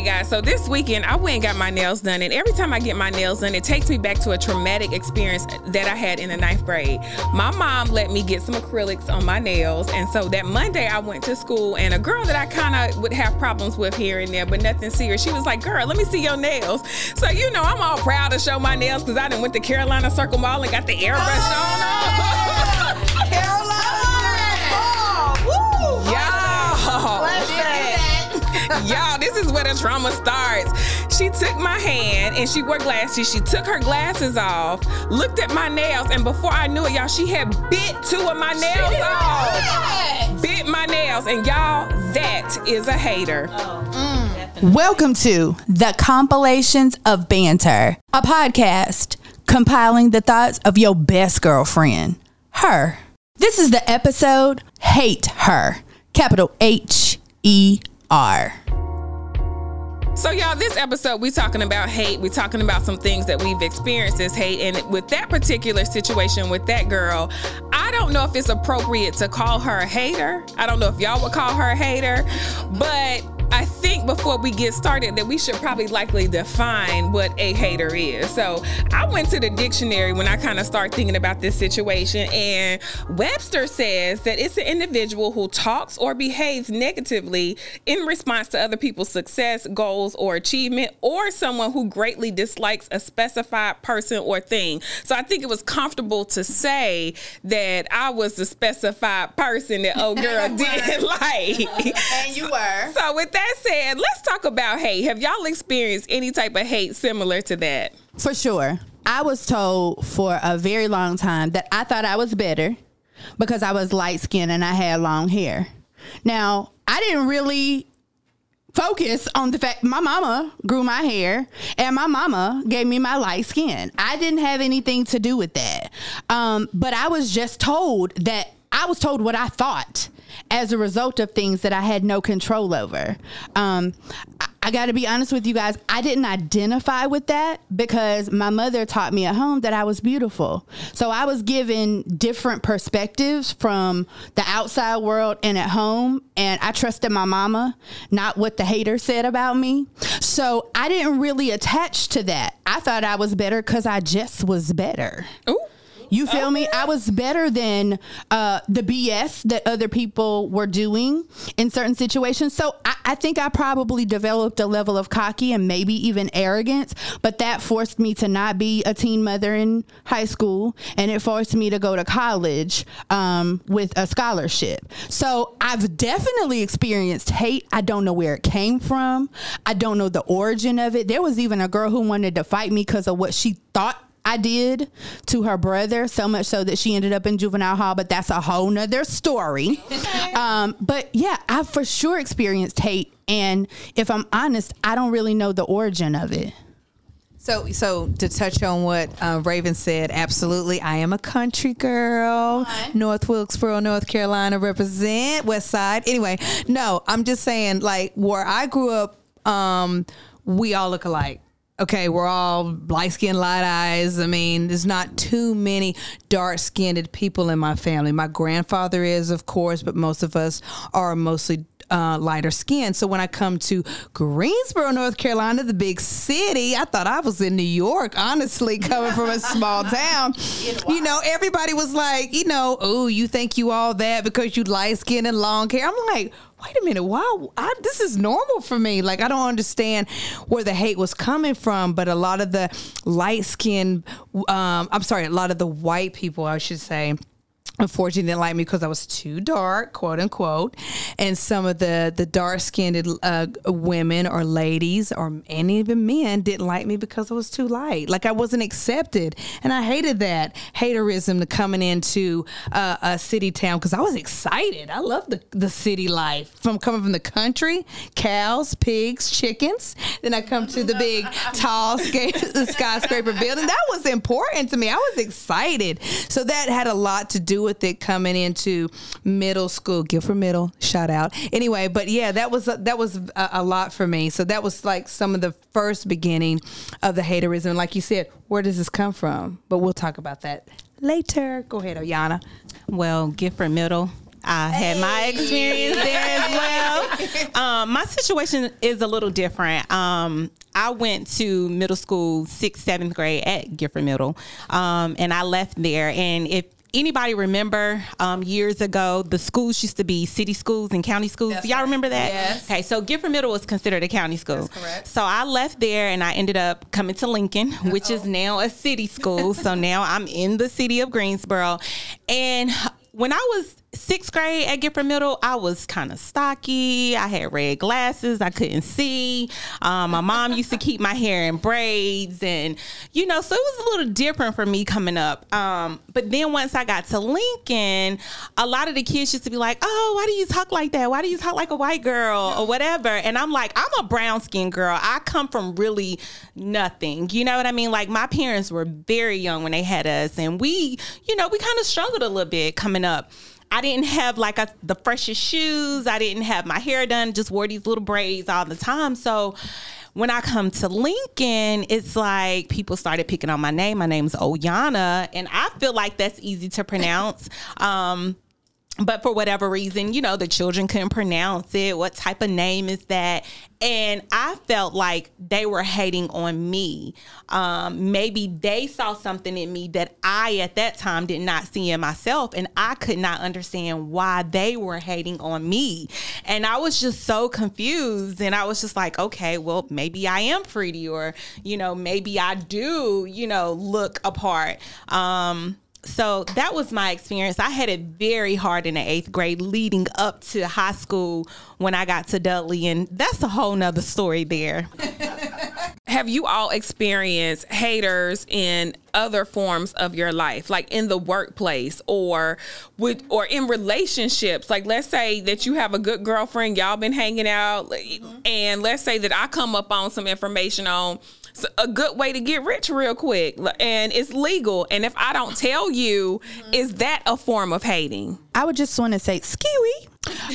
right, guys. So this weekend, I went and got my nails done, and every time I get my nails done, it takes me back to a traumatic experience that I had in the ninth grade. My mom let me get some acrylics on my nails, and so that Monday I went to school, and a girl that I kind of would have problems with here and there, but nothing serious. She was like, "Girl, let me see your nails." So you know, I'm all proud to show my nails because I done went to Carolina Circle Mall and got the airbrush oh, on. Y'all, this is where the trauma starts. She took my hand and she wore glasses. She took her glasses off, looked at my nails, and before I knew it, y'all, she had bit two of my nails off. Bit my nails. And y'all, that is a hater. Mm. Welcome to the compilations of banter, a podcast compiling the thoughts of your best girlfriend, her. This is the episode Hate Her, capital H E R. So, y'all, this episode, we talking about hate. we talking about some things that we've experienced as hate. And with that particular situation with that girl, I don't know if it's appropriate to call her a hater. I don't know if y'all would call her a hater, but I think before we get started that we should probably likely define what a hater is. So I went to the dictionary when I kind of start thinking about this situation, and Webster says that it's an individual who talks or behaves negatively in response to other people's success, goals, or achievement, or someone who greatly dislikes a specified person or thing. So I think it was comfortable to say that I was the specified person that old girl didn't like. And you were. So with that that said, let's talk about hate. Have y'all experienced any type of hate similar to that? For sure. I was told for a very long time that I thought I was better because I was light skinned and I had long hair. Now, I didn't really focus on the fact my mama grew my hair and my mama gave me my light skin. I didn't have anything to do with that. Um, but I was just told that I was told what I thought as a result of things that I had no control over. Um, I, got to be honest with you guys. I didn't identify with that because my mother taught me at home that I was beautiful. So I was given different perspectives from the outside world and at home. And I trusted my mama, not what the hater said about me. So I didn't really attach to that. I thought I was better because I just was better. Ooh. You feel me? I was better than uh, the BS that other people were doing in certain situations. So I, I think I probably developed a level of cocky and maybe even arrogance, but that forced me to not be a teen mother in high school and it forced me to go to college um, with a scholarship. So I've definitely experienced hate. I don't know where it came from, I don't know the origin of it. There was even a girl who wanted to fight me because of what she thought I did to her brother, so much so that she ended up in juvenile hall, but that's a whole nother story. um, but yeah, I've for sure experienced hate. And if I'm honest, I don't really know the origin of it. So, so to touch on what uh, Raven said, absolutely, I am a country girl. North Wilkesboro, North Carolina, represent West Side. Anyway, no, I'm just saying, like where I grew up, um, we all look alike okay, we're all light skinned, light eyes. I mean, there's not too many dark skinned people in my family. My grandfather is, of course, but most of us are mostly uh, lighter skin. So when I come to Greensboro, North Carolina, the big city, I thought I was in New York, honestly, coming from a small town. You know, everybody was like, you know, oh, you think you all that because you light skin and long hair. I'm like, wait a minute, why? I, this is normal for me. Like, I don't understand where the hate was coming from, but a lot of the light skin, um, I'm sorry, a lot of the white people, I should say, unfortunately didn't like me because I was too dark, quote unquote. And some of the the dark skinned uh, women or ladies or and even men didn't like me because I was too light. Like I wasn't accepted, and I hated that haterism to coming into uh, a city town because I was excited. I love the the city life from coming from the country, cows, pigs, chickens. Then I come to the big tall skyscraper building. That was important to me. I was excited. So that had a lot to do with with it coming into middle school, Guilford Middle, shout out. Anyway, but yeah, that was that was a, a lot for me. So that was like some of the first beginning of the haterism. Like you said, where does this come from? But we'll talk about that later. Go ahead, Oyana. Well, Guilford Middle I had my experience there as well. Um, my situation is a little different. Um, I went to middle school, sixth, seventh grade at Guilford Middle, um, and I left there. And if anybody remember um, years ago the schools used to be city schools and county schools That's y'all right. remember that Yes. okay so guilford middle was considered a county school That's correct. so i left there and i ended up coming to lincoln which is now a city school so now i'm in the city of greensboro and when I was sixth grade at Guilford Middle, I was kind of stocky. I had red glasses. I couldn't see. Um, my mom used to keep my hair in braids, and you know, so it was a little different for me coming up. Um, but then once I got to Lincoln, a lot of the kids used to be like, "Oh, why do you talk like that? Why do you talk like a white girl or whatever?" And I'm like, "I'm a brown skinned girl. I come from really nothing. You know what I mean? Like my parents were very young when they had us, and we, you know, we kind of struggled a little bit coming up. I didn't have like a, the freshest shoes. I didn't have my hair done. Just wore these little braids all the time. So when I come to Lincoln, it's like people started picking on my name. My name's Oyana, and I feel like that's easy to pronounce. Um, but for whatever reason, you know, the children couldn't pronounce it. What type of name is that? And I felt like they were hating on me. Um, maybe they saw something in me that I, at that time, did not see in myself. And I could not understand why they were hating on me. And I was just so confused. And I was just like, okay, well, maybe I am pretty, or, you know, maybe I do, you know, look apart. Um, so that was my experience. I had it very hard in the eighth grade leading up to high school when I got to Dudley, and that's a whole nother story there. have you all experienced haters in other forms of your life like in the workplace or with or in relationships like let's say that you have a good girlfriend y'all been hanging out and let's say that i come up on some information on a good way to get rich real quick and it's legal and if i don't tell you is that a form of hating I would just want to say Skee-Wee.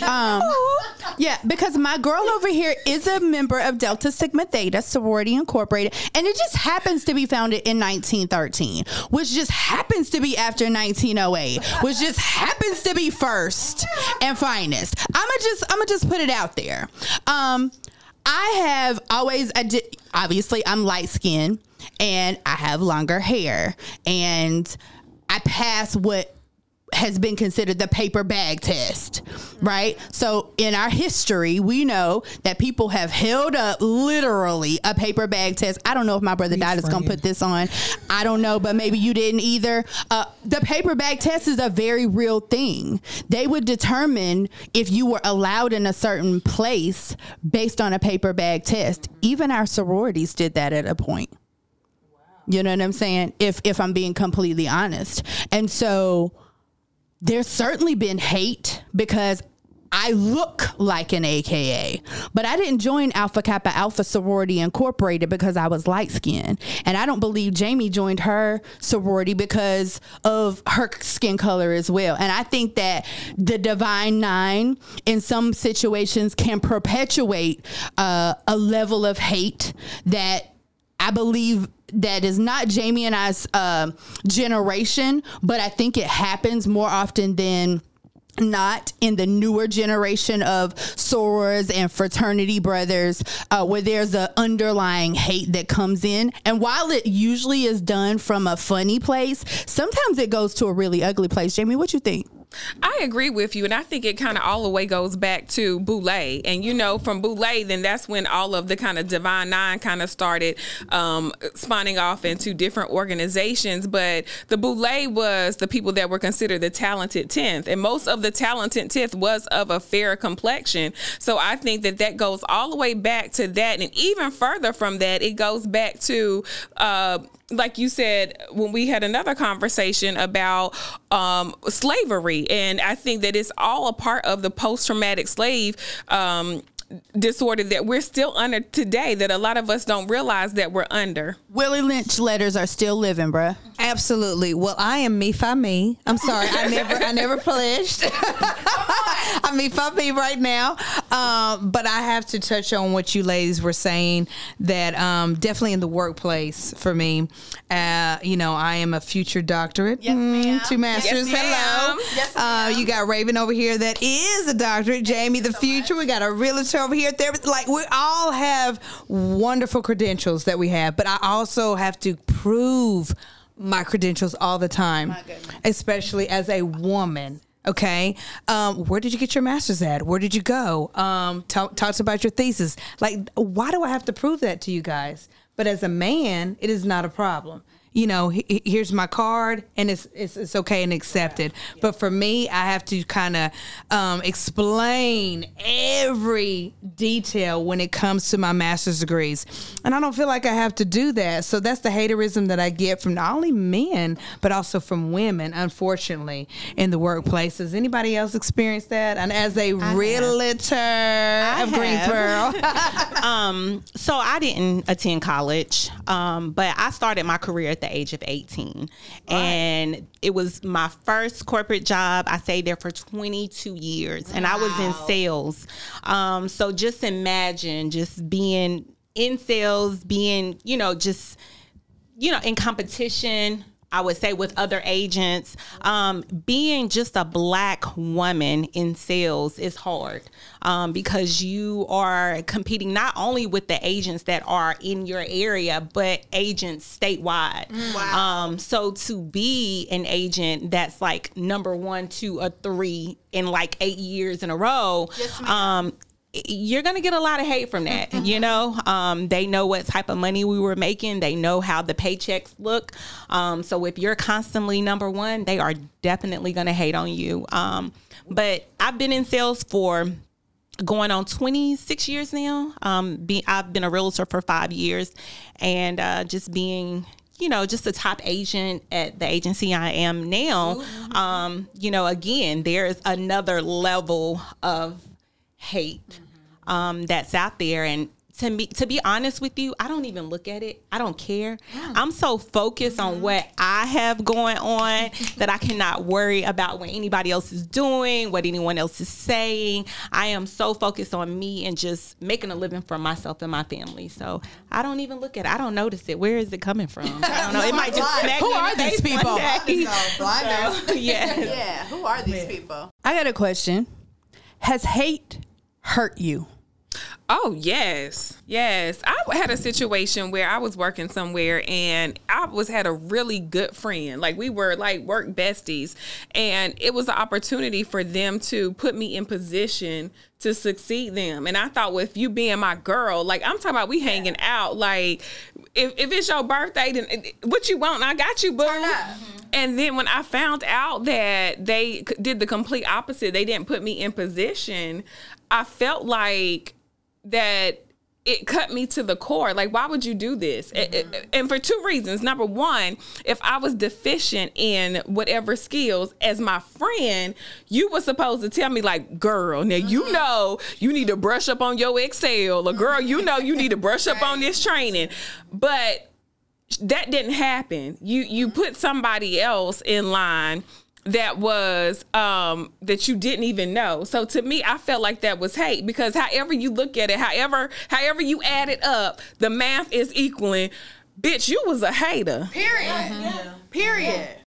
Um, yeah, because my girl over here is a member of Delta Sigma Theta Sorority Incorporated, and it just happens to be founded in 1913, which just happens to be after 1908, which just happens to be first and finest. I'ma just I'ma just put it out there. Um, I have always I did, obviously I'm light skinned and I have longer hair and I pass what has been considered the paper bag test, right? So in our history, we know that people have held up literally a paper bag test. I don't know if my brother died is going to put this on. I don't know, but maybe you didn't either. Uh, the paper bag test is a very real thing. They would determine if you were allowed in a certain place based on a paper bag test. Even our sororities did that at a point. You know what I'm saying? If if I'm being completely honest. And so there's certainly been hate because I look like an AKA, but I didn't join Alpha Kappa Alpha Sorority Incorporated because I was light skinned. And I don't believe Jamie joined her sorority because of her skin color as well. And I think that the Divine Nine in some situations can perpetuate uh, a level of hate that I believe that is not Jamie and I's uh, generation, but I think it happens more often than not in the newer generation of sorors and fraternity brothers uh, where there's a underlying hate that comes in. And while it usually is done from a funny place sometimes it goes to a really ugly place. Jamie what you think I agree with you, and I think it kind of all the way goes back to Boulé, and you know, from Boulé, then that's when all of the kind of Divine Nine kind of started um, spawning off into different organizations. But the Boulé was the people that were considered the talented tenth, and most of the talented tenth was of a fair complexion. So I think that that goes all the way back to that, and even further from that, it goes back to. Uh, like you said when we had another conversation about um, slavery and i think that it's all a part of the post-traumatic slave um, disorder that we're still under today that a lot of us don't realize that we're under. Willie Lynch letters are still living, bruh. Absolutely. Well, I am me for me. I'm sorry. I never I never pledged. I'm me for me right now. Um, but I have to touch on what you ladies were saying that um, definitely in the workplace for me, uh, you know, I am a future doctorate. Yes, ma'am. two masters. Yes, Hello. ma'am. Uh, you got Raven over here that is a doctorate. Jamie, the future. We got a realtor over here. There, like we all have wonderful credentials that we have, but I also have to prove my credentials all the time, especially as a woman. Okay, um, where did you get your master's at? Where did you go? Um, talk, talks about your thesis. Like, why do I have to prove that to you guys? But as a man, it is not a problem you know, he- he- here's my card, and it's it's, it's okay and accepted. But for me, I have to kind of um, explain every detail when it comes to my master's degrees, and I don't feel like I have to do that. So that's the haterism that I get from not only men but also from women, unfortunately, in the workplace. Does anybody else experience that? And as a realtor of. Greensboro, um, so I didn't attend college, um, but I started my career at the age of 18. And it was my first corporate job. I stayed there for 22 years and I was in sales. Um, so just imagine just being in sales, being, you know, just, you know, in competition. I would say with other agents, um, being just a black woman in sales is hard um, because you are competing not only with the agents that are in your area, but agents statewide. Um, so to be an agent that's like number one, two, or three in like eight years in a row, yes, um, you're gonna get a lot of hate from that. You know, um, they know what type of money we were making. They know how the paychecks look. Um, so if you're constantly number one, they are definitely gonna hate on you. Um, but I've been in sales for going on 26 years now. Um, be, I've been a realtor for five years, and uh, just being you know, just a top agent at the agency I am now, um, you know, again, there's another level of hate um, that's out there. And to me, to be honest with you, I don't even look at it. I don't care. I'm so focused on what I have going on that I cannot worry about what anybody else is doing, what anyone else is saying. I am so focused on me and just making a living for myself and my family. So I don't even look at it. I don't notice it. Where is it coming from? I don't know. It might just smack Who are these people? one day. blinders. So, yeah. Yeah, who are these people? I got a question. Has hate hurt you? Oh yes, yes. I had a situation where I was working somewhere and I was had a really good friend. Like we were like work besties, and it was an opportunity for them to put me in position to succeed them. And I thought, well, if you being my girl, like I'm talking about, we hanging out. Like if, if it's your birthday, then what you want, I got you, boo. Mm-hmm. And then when I found out that they did the complete opposite, they didn't put me in position. I felt like that it cut me to the core. Like, why would you do this? A- mm-hmm. And for two reasons. Number one, if I was deficient in whatever skills, as my friend, you were supposed to tell me, like, girl, now you mm-hmm. know you need to brush up on your Excel, or girl, you know you need to brush up on this training. But that didn't happen. You you mm-hmm. put somebody else in line that was um that you didn't even know. So to me, I felt like that was hate because however you look at it, however however you add it up, the math is equaling. Bitch, you was a hater. Period. Period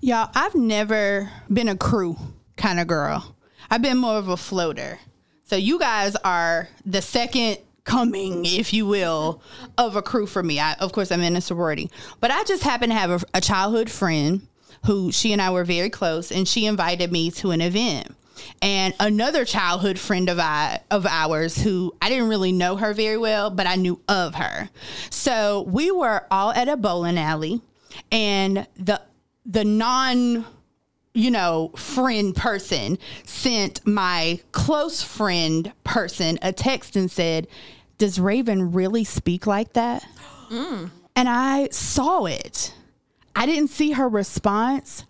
y'all, I've never been a crew kind of girl. I've been more of a floater. So you guys are the second coming, if you will, of a crew for me. I, of course, I'm in a sorority, but I just happen to have a, a childhood friend who she and I were very close, and she invited me to an event. And another childhood friend of I of ours who I didn't really know her very well, but I knew of her. So we were all at a bowling alley, and the the non you know, friend person sent my close friend person a text and said, Does Raven really speak like that? Mm. And I saw it. I didn't see her response,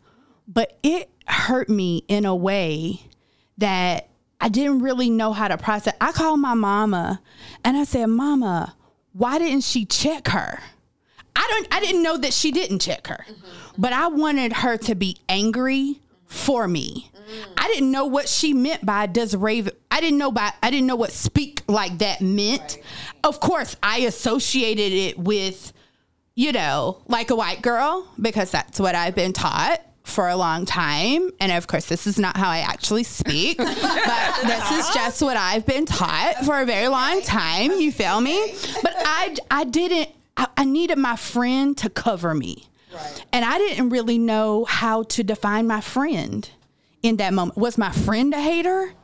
but it hurt me in a way that I didn't really know how to process. I called my mama and I said, "Mama, why didn't she check her?" I don't I didn't know that she didn't check her. But I wanted her to be angry for me. I didn't know what she meant by does Raven I didn't know by I didn't know what speak like that meant. Of course, I associated it with you know, like a white girl because that's what I've been taught for a long time. And of course, this is not how I actually speak, but this is just what I've been taught for a very long time. You feel me? But I, I didn't, I, I needed my friend to cover me. And I didn't really know how to define my friend in that moment. Was my friend a hater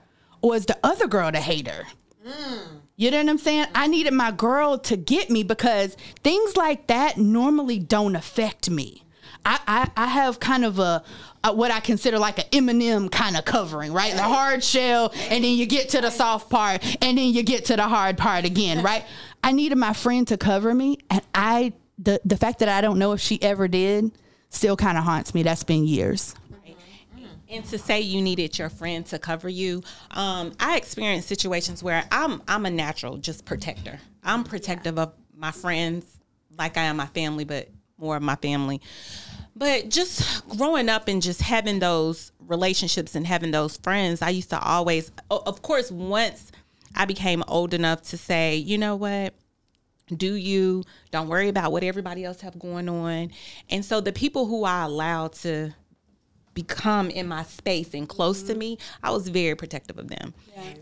or was the other girl the hater? Mm. You know what I'm saying? I needed my girl to get me because things like that normally don't affect me. I, I, I have kind of a, a what I consider like an M&M kind of covering, right? The hard shell, and then you get to the soft part, and then you get to the hard part again, right? I needed my friend to cover me, and I the the fact that I don't know if she ever did still kind of haunts me. That's been years. And to say you needed your friend to cover you, um, I experienced situations where I'm I'm a natural just protector. I'm protective of my friends, like I am my family, but more of my family. But just growing up and just having those relationships and having those friends, I used to always, of course, once I became old enough to say, you know what, do you don't worry about what everybody else have going on and so the people who i allowed to become in my space and close to mm-hmm. me i was very protective of them.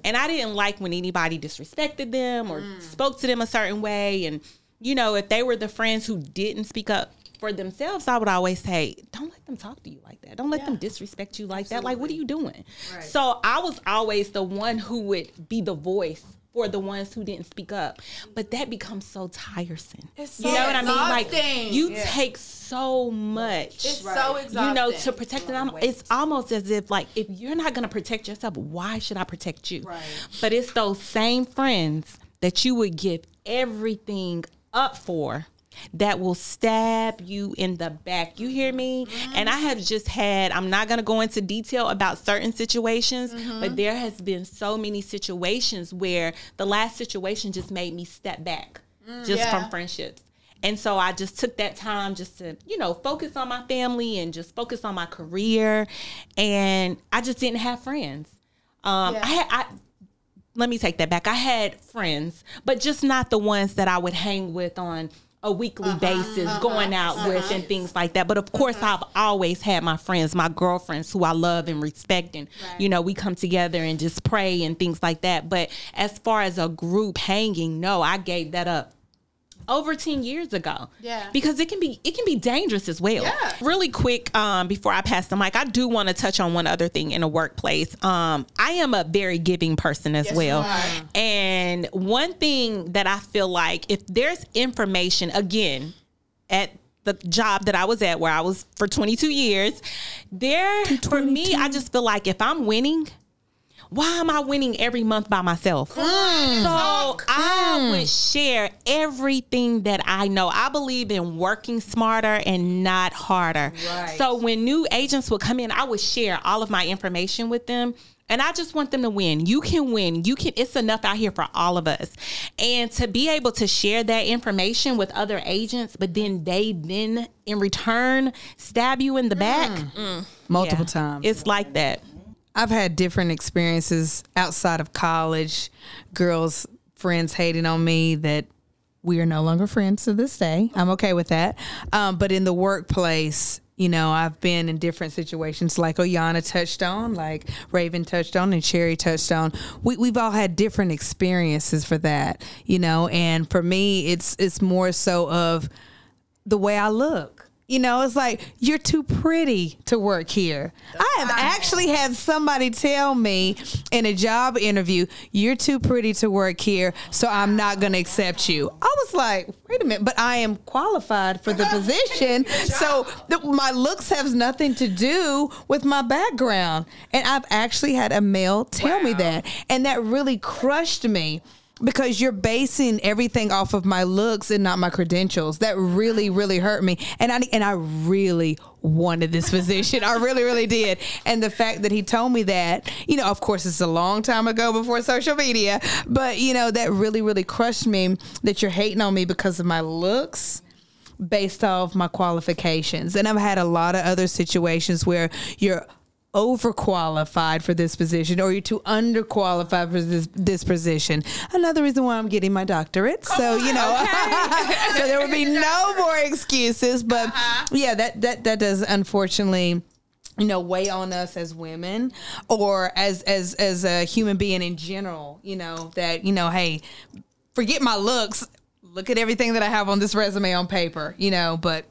And i didn't like when anybody disrespected them or mm. spoke to them a certain way. And you know if they were the friends who didn't speak up for themselves i would always say don't let them talk to you like that. Don't let them disrespect you like that. Like what are you doing? So i was always the one who would be the voice for the ones who didn't speak up. But that becomes so tiresome. so you know what I mean? Like exhausting. you take so much. It's so exhausting. you know, to protect them, it's almost as if like if you're not gonna protect yourself, why should I protect you? Right. But it's those same friends that you would give everything up for that will stab you in the back. You hear me? Mm-hmm. And I have just had, I'm not going to go into detail about certain situations, mm-hmm. but there has been so many situations where the last situation just made me step back mm, just Yeah. from friendships. And so I just took that time just to, you know, focus on my family and just focus on my career. And I just didn't have friends. Um, I had, I, let me take that back. I had friends, but just not the ones that I would hang with on a weekly uh-huh, basis, uh-huh, going out uh-huh. with and things like that. But of course, I've always had my friends, my girlfriends who I love and respect. And, you know, we come together and just pray and things like that. But as far as a group hanging, no, I gave that up over 10 years ago. Yeah. Because it can be it can be dangerous as well. Yeah. Really quick um before I pass the mic, I do want to touch on one other thing in a workplace. Um I am a very giving person as well. And one thing that I feel like if there's information again at the job that I was at where I was for 22 years, there for me I just feel like if I'm winning why am I winning every month by myself? Mm. So I mm. would share everything that I know. I believe in working smarter and not harder. So when new agents would come in, I would share all of my information with them. And I just want them to win. You can win. You can it's enough out here for all of us. And to be able to share that information with other agents, but then they then in return stab you in the back. Mm. multiple Yeah. times. It's like that. I've had different experiences outside of college. Girls, friends hating on me that we are no longer friends to this day. I'm okay with that. Um, but in the workplace, you know, I've been in different situations like Oyana touched on, like Raven touched on, and Cherry touched on. We, we've all had different experiences for that, you know. And for me, it's it's more so of the way I look. You know, it's like you're too pretty to work here. I have actually had somebody tell me in a job interview, "You're too pretty to work here, so I'm not going to accept you." I was like, "Wait a minute, but I am qualified for the position, so the, my looks have nothing to do with my background." And I've actually had a male tell me that, and that really crushed me because you're basing everything off of my looks and not my credentials. That really, really hurt me. And I and I really wanted this position. I really, really did. And the fact that he told me that, you know, of course, it's a long time ago before social media, but, you know, that really, really crushed me that you're hating on me because of my looks based off my qualifications. And I've had a lot of other situations where you're overqualified for this position or you're too underqualified for this this position. Another reason why I'm getting my doctorate. So, you know, so there would be no more excuses, but uh-huh. yeah, that that that does unfortunately you know weigh on us as women or as as as a human being in general you know that you know hey forget my looks look at everything that i have on this resume on paper you know but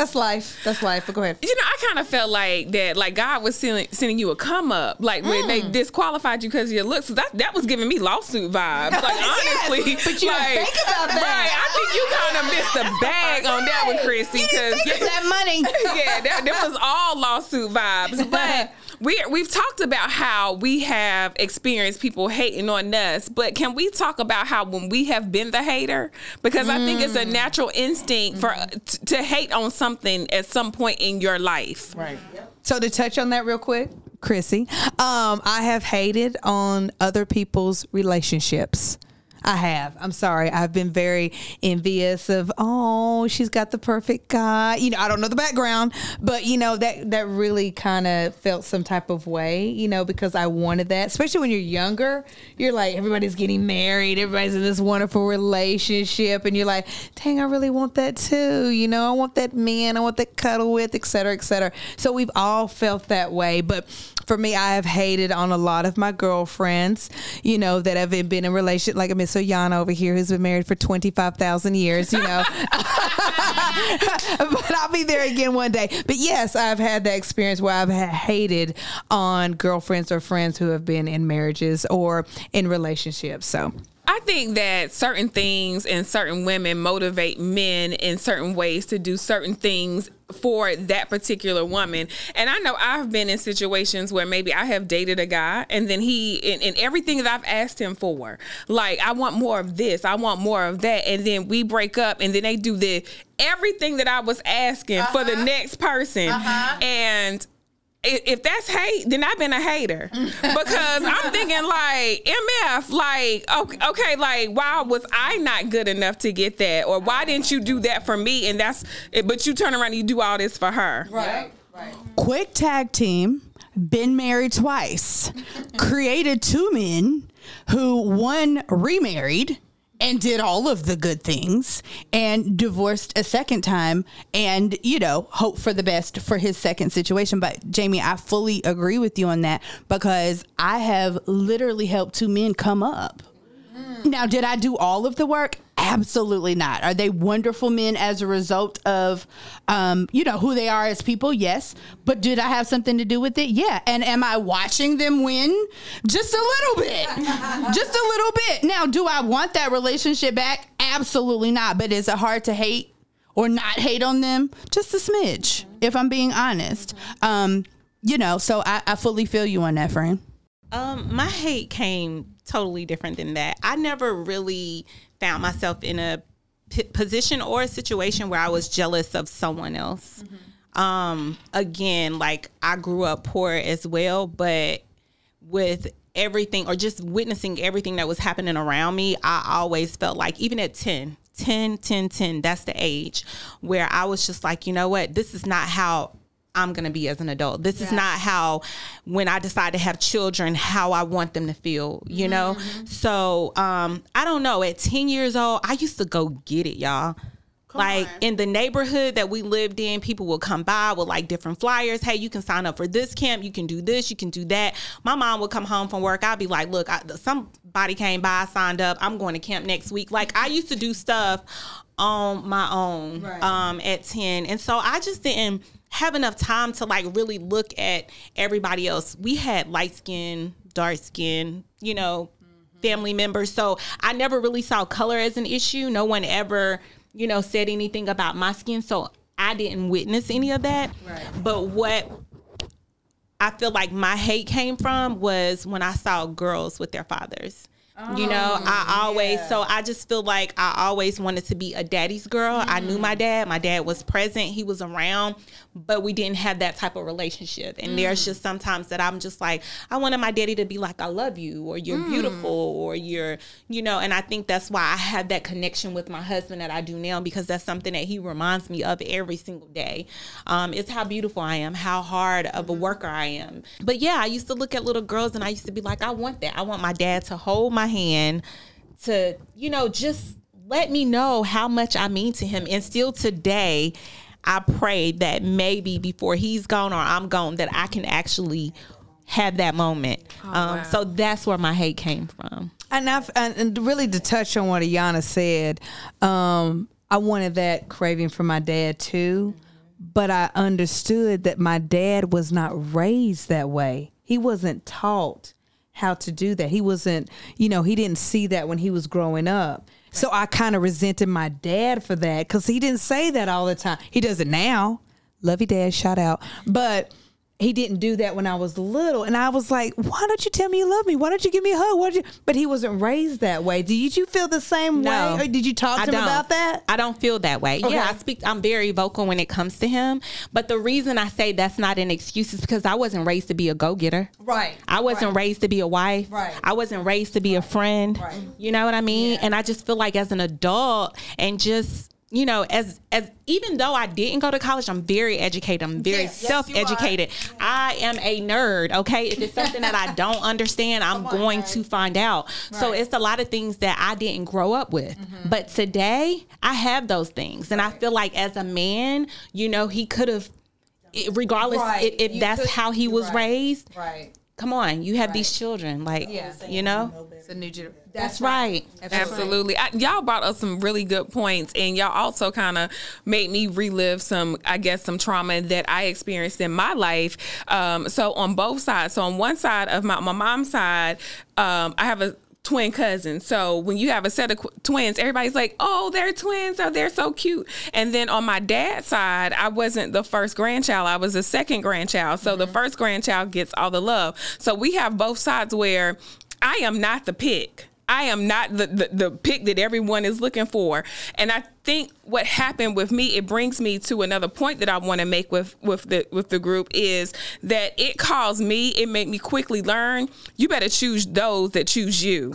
that's life that's life but go ahead You know, I kind of felt like that, like God was sending, sending you a come up, like when they Mm. disqualified you because of your looks. So that that was giving me lawsuit vibes. Like Yes, honestly, but you like, think about that. Right? I think you kind of missed the bag on that one, Chrissy, because that money. yeah, that, that was all lawsuit vibes. But we we've talked about how we have experienced people hating on us, but can we talk about how when we have been the hater? Because I think it's a Mm. natural instinct for t- to hate on something at some point in your life. Right. So to touch on that real quick, Chrissy, um, I have hated on other people's relationships. I have. I'm sorry. I've been very envious of, oh, she's got the perfect guy. You know, I don't know the background, but you know, that that really kind of felt some type of way, you know, because I wanted that. Especially when you're younger, you're like everybody's getting married, everybody's in this wonderful relationship, and you're like, dang, I really want that too. You know, I want that man, I want that cuddle with, et cetera, et cetera. So we've all felt that way. But for me, I have hated on a lot of my girlfriends, you know, that have been in relationship, like Miss Oyana over here, who's been married for 25,000 years, you know. but I'll be there again one day. But yes, I've had that experience where I've ha- hated on girlfriends or friends who have been in marriages or in relationships. So I think that certain things and certain women motivate men in certain ways to do certain things for that particular woman. And I know I've been in situations where maybe I have dated a guy and then he, and, and everything that I've asked him for, like, I want more of this, I want more of that. And then we break up and then they do the everything that I was asking for the uh-huh. next person. Uh-huh. And i- if that's hate, then I've been a hater because I'm thinking like MF, like okay, okay, like why was I not good enough to get that, or why didn't you do that for me? And that's, but you turn around and you do all this for her. right, right. Quick tag team, been married twice, created two men who one remarried and did all of the good things and divorced a second time and you know hope for the best for his second situation but jamie i fully agree with you on that because i have literally helped two men come up now, did I do all of the work? Absolutely not. Are they wonderful men as a result of, um, you know, who they are as people? Yes. But did I have something to do with it? Yeah. And am I watching them win? Just a little bit. Just a little bit. Now, do I want that relationship back? Absolutely not. But is it hard to hate or not hate on them? Just a smidge, if I'm being honest. Um, you know, so I, I fully feel you on that, friend. Um, my hate came totally different than that. I never really found myself in a p- position or a situation where I was jealous of someone else. Um, again, like I grew up poor as well, but with everything or just witnessing everything that was happening around me, I always felt like even at 10, 10, 10, 10, that's the age where I was just like, you know what, this is not how I'm going to be as an adult. This is not how, when I decide to have children, how I want them to feel, you know? So, um, I don't know. At 10 years old, I used to go get it, y'all. like in the neighborhood that we lived in, people would come by with like different flyers. Hey, you can sign up for this camp. You can do this. You can do that. My mom would come home from work. I'd be like, look, I, somebody came by, signed up. I'm going to camp next week. Like I used to do stuff on my own um, at 10. And so I just didn't have enough time to like really look at everybody else. We had light skin, dark skin, you know, family members. So I never really saw color as an issue. No one ever, you know, said anything about my skin. So I didn't witness any of that. Right. But what I feel like my hate came from was when I saw girls with their fathers. You know, oh, I always so I just feel like I always wanted to be a daddy's girl. I knew mm. my dad. My dad was present. He was around, but we didn't have that type of relationship. And there's mm. just sometimes that I'm just like, I wanted my daddy to be like, I love you, or you're mm. beautiful, or you're, you know. And I think that's why I have that connection with my husband that I do now because that's something that he reminds me of every single day. Um, it's how beautiful I am, how hard of a mm-hmm. worker I am. But yeah, I used to look at little girls and I used to be like, I want that. I want my dad to hold my hand to, you know, just let me know how much I mean to him. And still today, I pray that maybe before he's gone or I'm gone, that I can actually have that moment. um, wow. So that's where my hate came from. And I've, and really to touch on what Ayana said, um, I wanted that craving for my dad too, but I understood that my dad was not raised that way. He wasn't taught how to do that. He wasn't, you know, he didn't see that when he was growing up. So I kind of resented my dad for that because he didn't say that all the time. He does it now. Love you, dad. Shout out. But he didn't do that when I was little, and I was like, "Why don't you tell me you love me? Why don't you give me a hug? Why don't you?" But he wasn't raised that way. Did you feel the same No. way, or did you talk to I him don't. about that? I don't feel that way. Okay. Yeah, I speak. I'm very vocal when it comes to him. But the reason I say that's not an excuse is because I wasn't raised to be a go getter. Right. I wasn't raised to be a wife. Right. I wasn't raised to be a friend. Right. You know what I mean? And I just feel like as an adult and just you know, as as even though I didn't go to college, I'm very educated. I'm very Yes, yes, self educated. you I am a nerd. Okay, if it's something that I don't understand, I'm going to find out. So it's a lot of things that I didn't grow up with. But today, I have those things, and I feel like as a man, you know, he could have, regardless Right. if, if that's could- how he was right. raised. Right. Come on, you have these children, like Yeah. you know. It's a new generation. That's right. Absolutely. I, y'all brought up some really good points, and y'all also kind of made me relive some, I guess, some trauma that I experienced in my life. Um, so on both sides. So on one side of my my mom's side, um, I have a twin cousin. So when you have a set of qu- twins, everybody's like, "Oh, they're twins. Oh, they're so cute." And then on my dad's side, I wasn't the first grandchild. I was the second grandchild. So the first grandchild gets all the love. So we have both sides where I am not the pick. I am not the, the, the pick that everyone is looking for. And I think what happened with me, it brings me to another point that I want to make with, with the with the group is that it caused me, it made me quickly learn, you better choose those that choose you.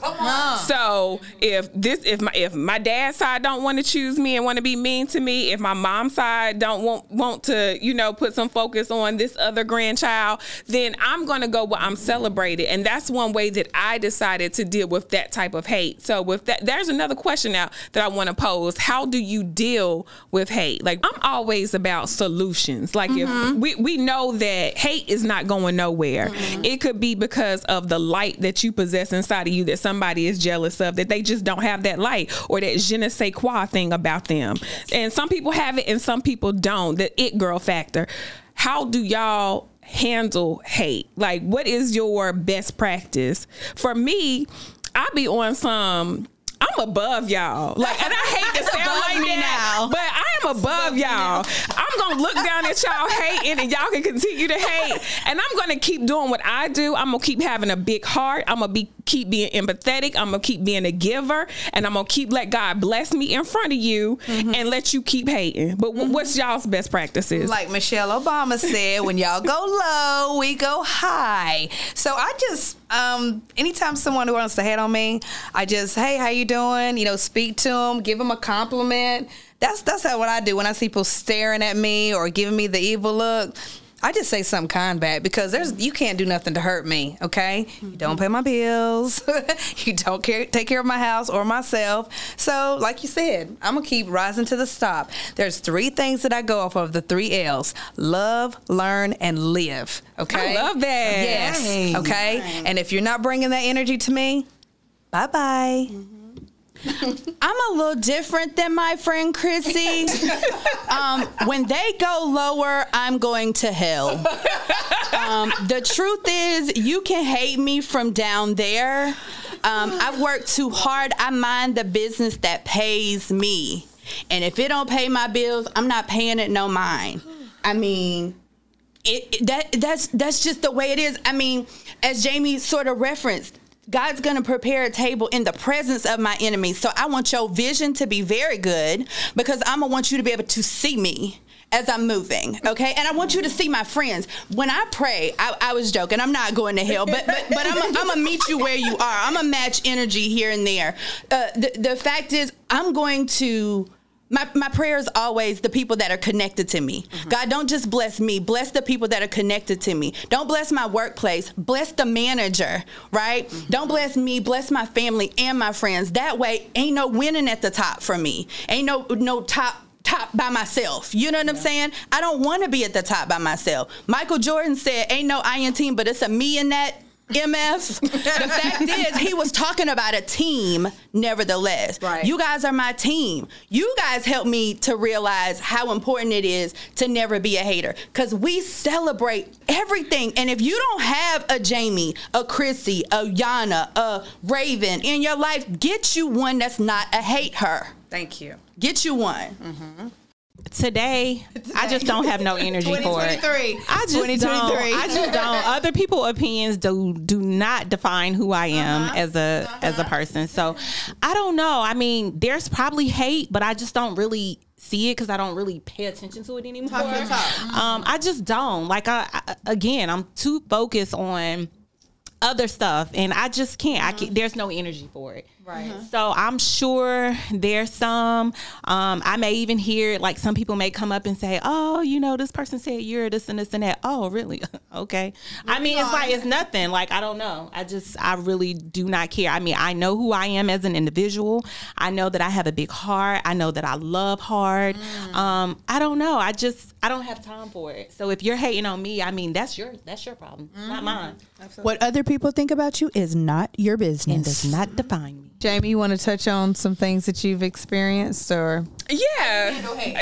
So if this if my if my dad's side don't want to choose me and want to be mean to me, if my mom's side don't want want to, you know, put some focus on this other grandchild, then I'm gonna go where I'm celebrated. And that's one way that I decided to deal with that type of hate. So with that there's another question now that I want to pose. How do you deal with hate? Like I'm always about solutions. Like if mm-hmm. we, we know that hate is not going nowhere. Mm-hmm. It could be because of the light that you possess inside of you that somebody is jealous of, that they just don't have that light or that je ne sais quoi thing about them. And some people have it and some people don't. The it girl factor. How do y'all handle hate? Like what is your best practice? For me, I be on some I'm above y'all. Like, and I hate to sound like me that, now. but I am above y'all. I'm gonna look down at y'all hating, and y'all can continue to hate. And I'm gonna keep doing what I do. I'm gonna keep having a big heart. I'm gonna be keep being empathetic. I'm gonna keep being a giver, and I'm gonna keep let God bless me in front of you, and let you keep hating. But wh- what's y'all's best practices? Like Michelle Obama said, when y'all go low, we go high. So I just, um, anytime someone wants to hate on me, I just, hey, how you doing? You know, speak to them, give them a compliment. That's that's how what I do when I see people staring at me or giving me the evil look. I just say something kind back because there's you can't do nothing to hurt me. Okay, you don't pay my bills, you don't care, take care of my house or myself. So, like you said, I'm gonna keep rising to the top. There's three things that I go off of the three L's: love, learn, and live. Okay, I love that. Yes. Okay, and if you're not bringing that energy to me, bye bye. Mm-hmm. I'm a little different than my friend Chrissy. um, when they go lower, I'm going to hell. Um, the truth is, you can hate me from down there. Um, I've worked too hard. I mind the business that pays me, and if it don't pay my bills, I'm not paying it no mind. I mean, it, it- that that's that's just the way it is. I mean, as Jamie sort of referenced, God's gonna prepare a table in the presence of my enemies. So I want your vision to be very good because I'm gonna want you to be able to see me as I'm moving, okay? And I want you to see my friends. When I pray, I, I was joking. I'm not going to hell, but but, but I'm gonna meet you where you are. I'm gonna match energy here and there. Uh, the the fact is, I'm going to. My, my prayer is always the people that are connected to me. Mm-hmm. God, don't just bless me, bless the people that are connected to me. Don't bless my workplace, bless the manager, right? Mm-hmm. Don't bless me, bless my family and my friends. That way, ain't no winning at the top for me. Ain't no no top top by myself. You know what I'm saying? I don't want to be at the top by myself. Michael Jordan said, "Ain't no I in team, but it's a me in that." MF. the fact is, he was talking about a team, nevertheless. Right. You guys are my team. You guys helped me to realize how important it is to never be a hater. Because we celebrate everything. And if you don't have a Jamie, a Chrissy, a Yana, a Raven in your life, get you one that's not a hate her. Thank you. Get you one. Mm-hmm. Today, I just don't have no energy for it. 2023. I just don't. I just don't. Other people' opinions do do not define who I am Uh-huh. as a as a person. So I don't know. I mean, there's probably hate, but I just don't really see it because I don't really pay attention to it anymore. Um, I just don't. Like I, I again, I'm too focused on other stuff and I just can't. I can't, there's no energy for it. Right. So I'm sure there's some. Um, I may even hear like some people may come up and say, "Oh, you know, this person said you're this and this and that." Oh, really? okay. I mean, it's like it's nothing. Like I don't know. I just I really do not care. I mean, I know who I am as an individual. I know that I have a big heart. I know that I love hard. Um, I don't know. I just I don't have time for it. So if you're hating on me, I mean, that's your that's your problem, not mine. Absolutely. What other people think about you is not your business. And business. does not define me. Jamie, you want to touch on some things that you've experienced, or Yeah.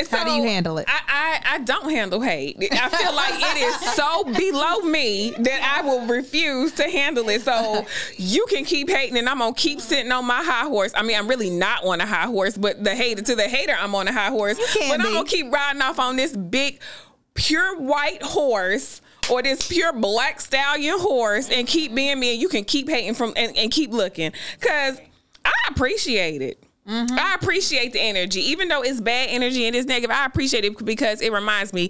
How do you handle it? I, I, I don't handle hate. I feel like it is so below me that I will refuse to handle it. So you can keep hating and I'm gonna keep sitting on my high horse. I mean, I'm really not on a high horse, but the hater to the hater, I'm on a high horse. can but I'm gonna keep riding off on this big pure white horse or this pure black stallion horse and keep being me and you can keep hating from and, and keep looking. Cause I appreciate it. Mm-hmm. I appreciate the energy. Even though it's bad energy and it's negative, I appreciate it because it reminds me,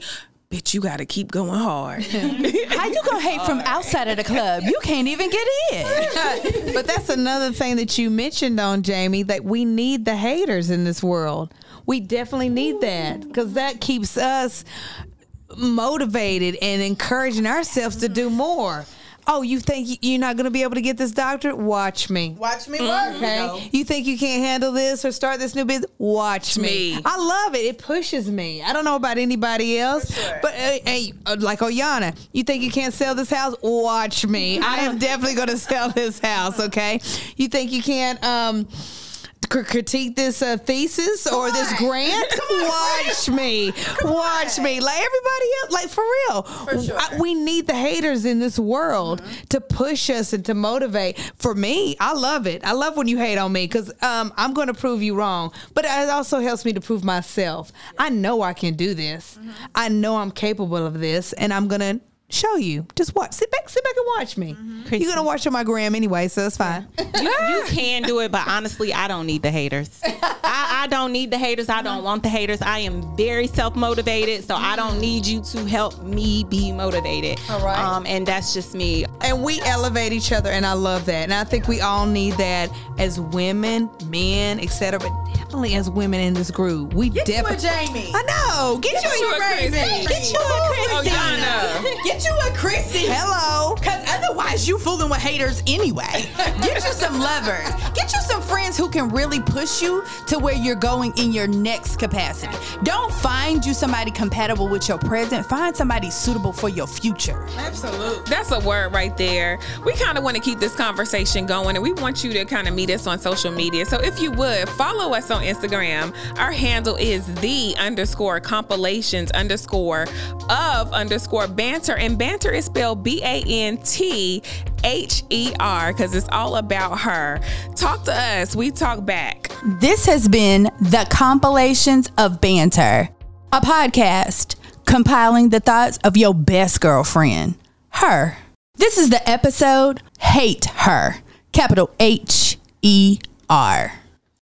bitch, you gotta keep going hard. How you gonna hate from outside of the club? You can't even get in. but that's another thing that you mentioned on Jamie that we need the haters in this world. We definitely need that because that keeps us motivated and encouraging ourselves to do more. Oh, you think you're not going to be able to get this doctor? Watch me. Watch me work. Okay. You think you can't handle this or start this new business? Watch me. Me. I love it. It pushes me. I don't know about anybody else, sure. but uh, hey, uh, like Oyana, you think you can't sell this house? Watch me. I am definitely going to sell this house. Okay. You think you can't um cr- critique this uh, thesis or this on. grant? Watch me. Watch me. Like everybody else. Like for real. For sure. I- we need the haters in this world to push us and to motivate. For me, I love it. I love when you hate on me because um, I'm going to prove you wrong. But it also helps me to prove myself. I know I can do this. I know I'm capable of this, and I'm going to show you. Just watch. Sit back. Sit back and watch me. You're going to watch on my gram anyway, so it's fine. you, you can do it, but honestly, I don't need the haters. I, I don't need the haters. I don't want the haters. I am very self motivated, so I don't need you to help me be motivated. All right. Um, and that's just me. and we elevate each other and i love that and i think we all need that as women men etc but definitely as women in this group we Get you definitely Jamie. i know get, you, you a a Chrissy. Chrissy. get you a Chrissy. Oyana. Get you a Chrissy. Oh, hello Cause otherwise you fooling with haters anyway. Get you some lovers. Get you some friends who can really push you to where you're going in your next capacity. Don't find you somebody compatible with your present. Find somebody suitable for your future. Absolutely. That's a word right there. We kind of want to keep this conversation going and we want you to kind of meet us on social media. So if you would follow us on Instagram, our handle is the underscore compilations underscore of underscore banther. And banther is spelled B A N T H E R because it's all about her. Talk to us. We talk back. This has been the compilations of banther, a podcast compiling the thoughts of your best girlfriend, her. This is the episode Hate Her. capital H E R.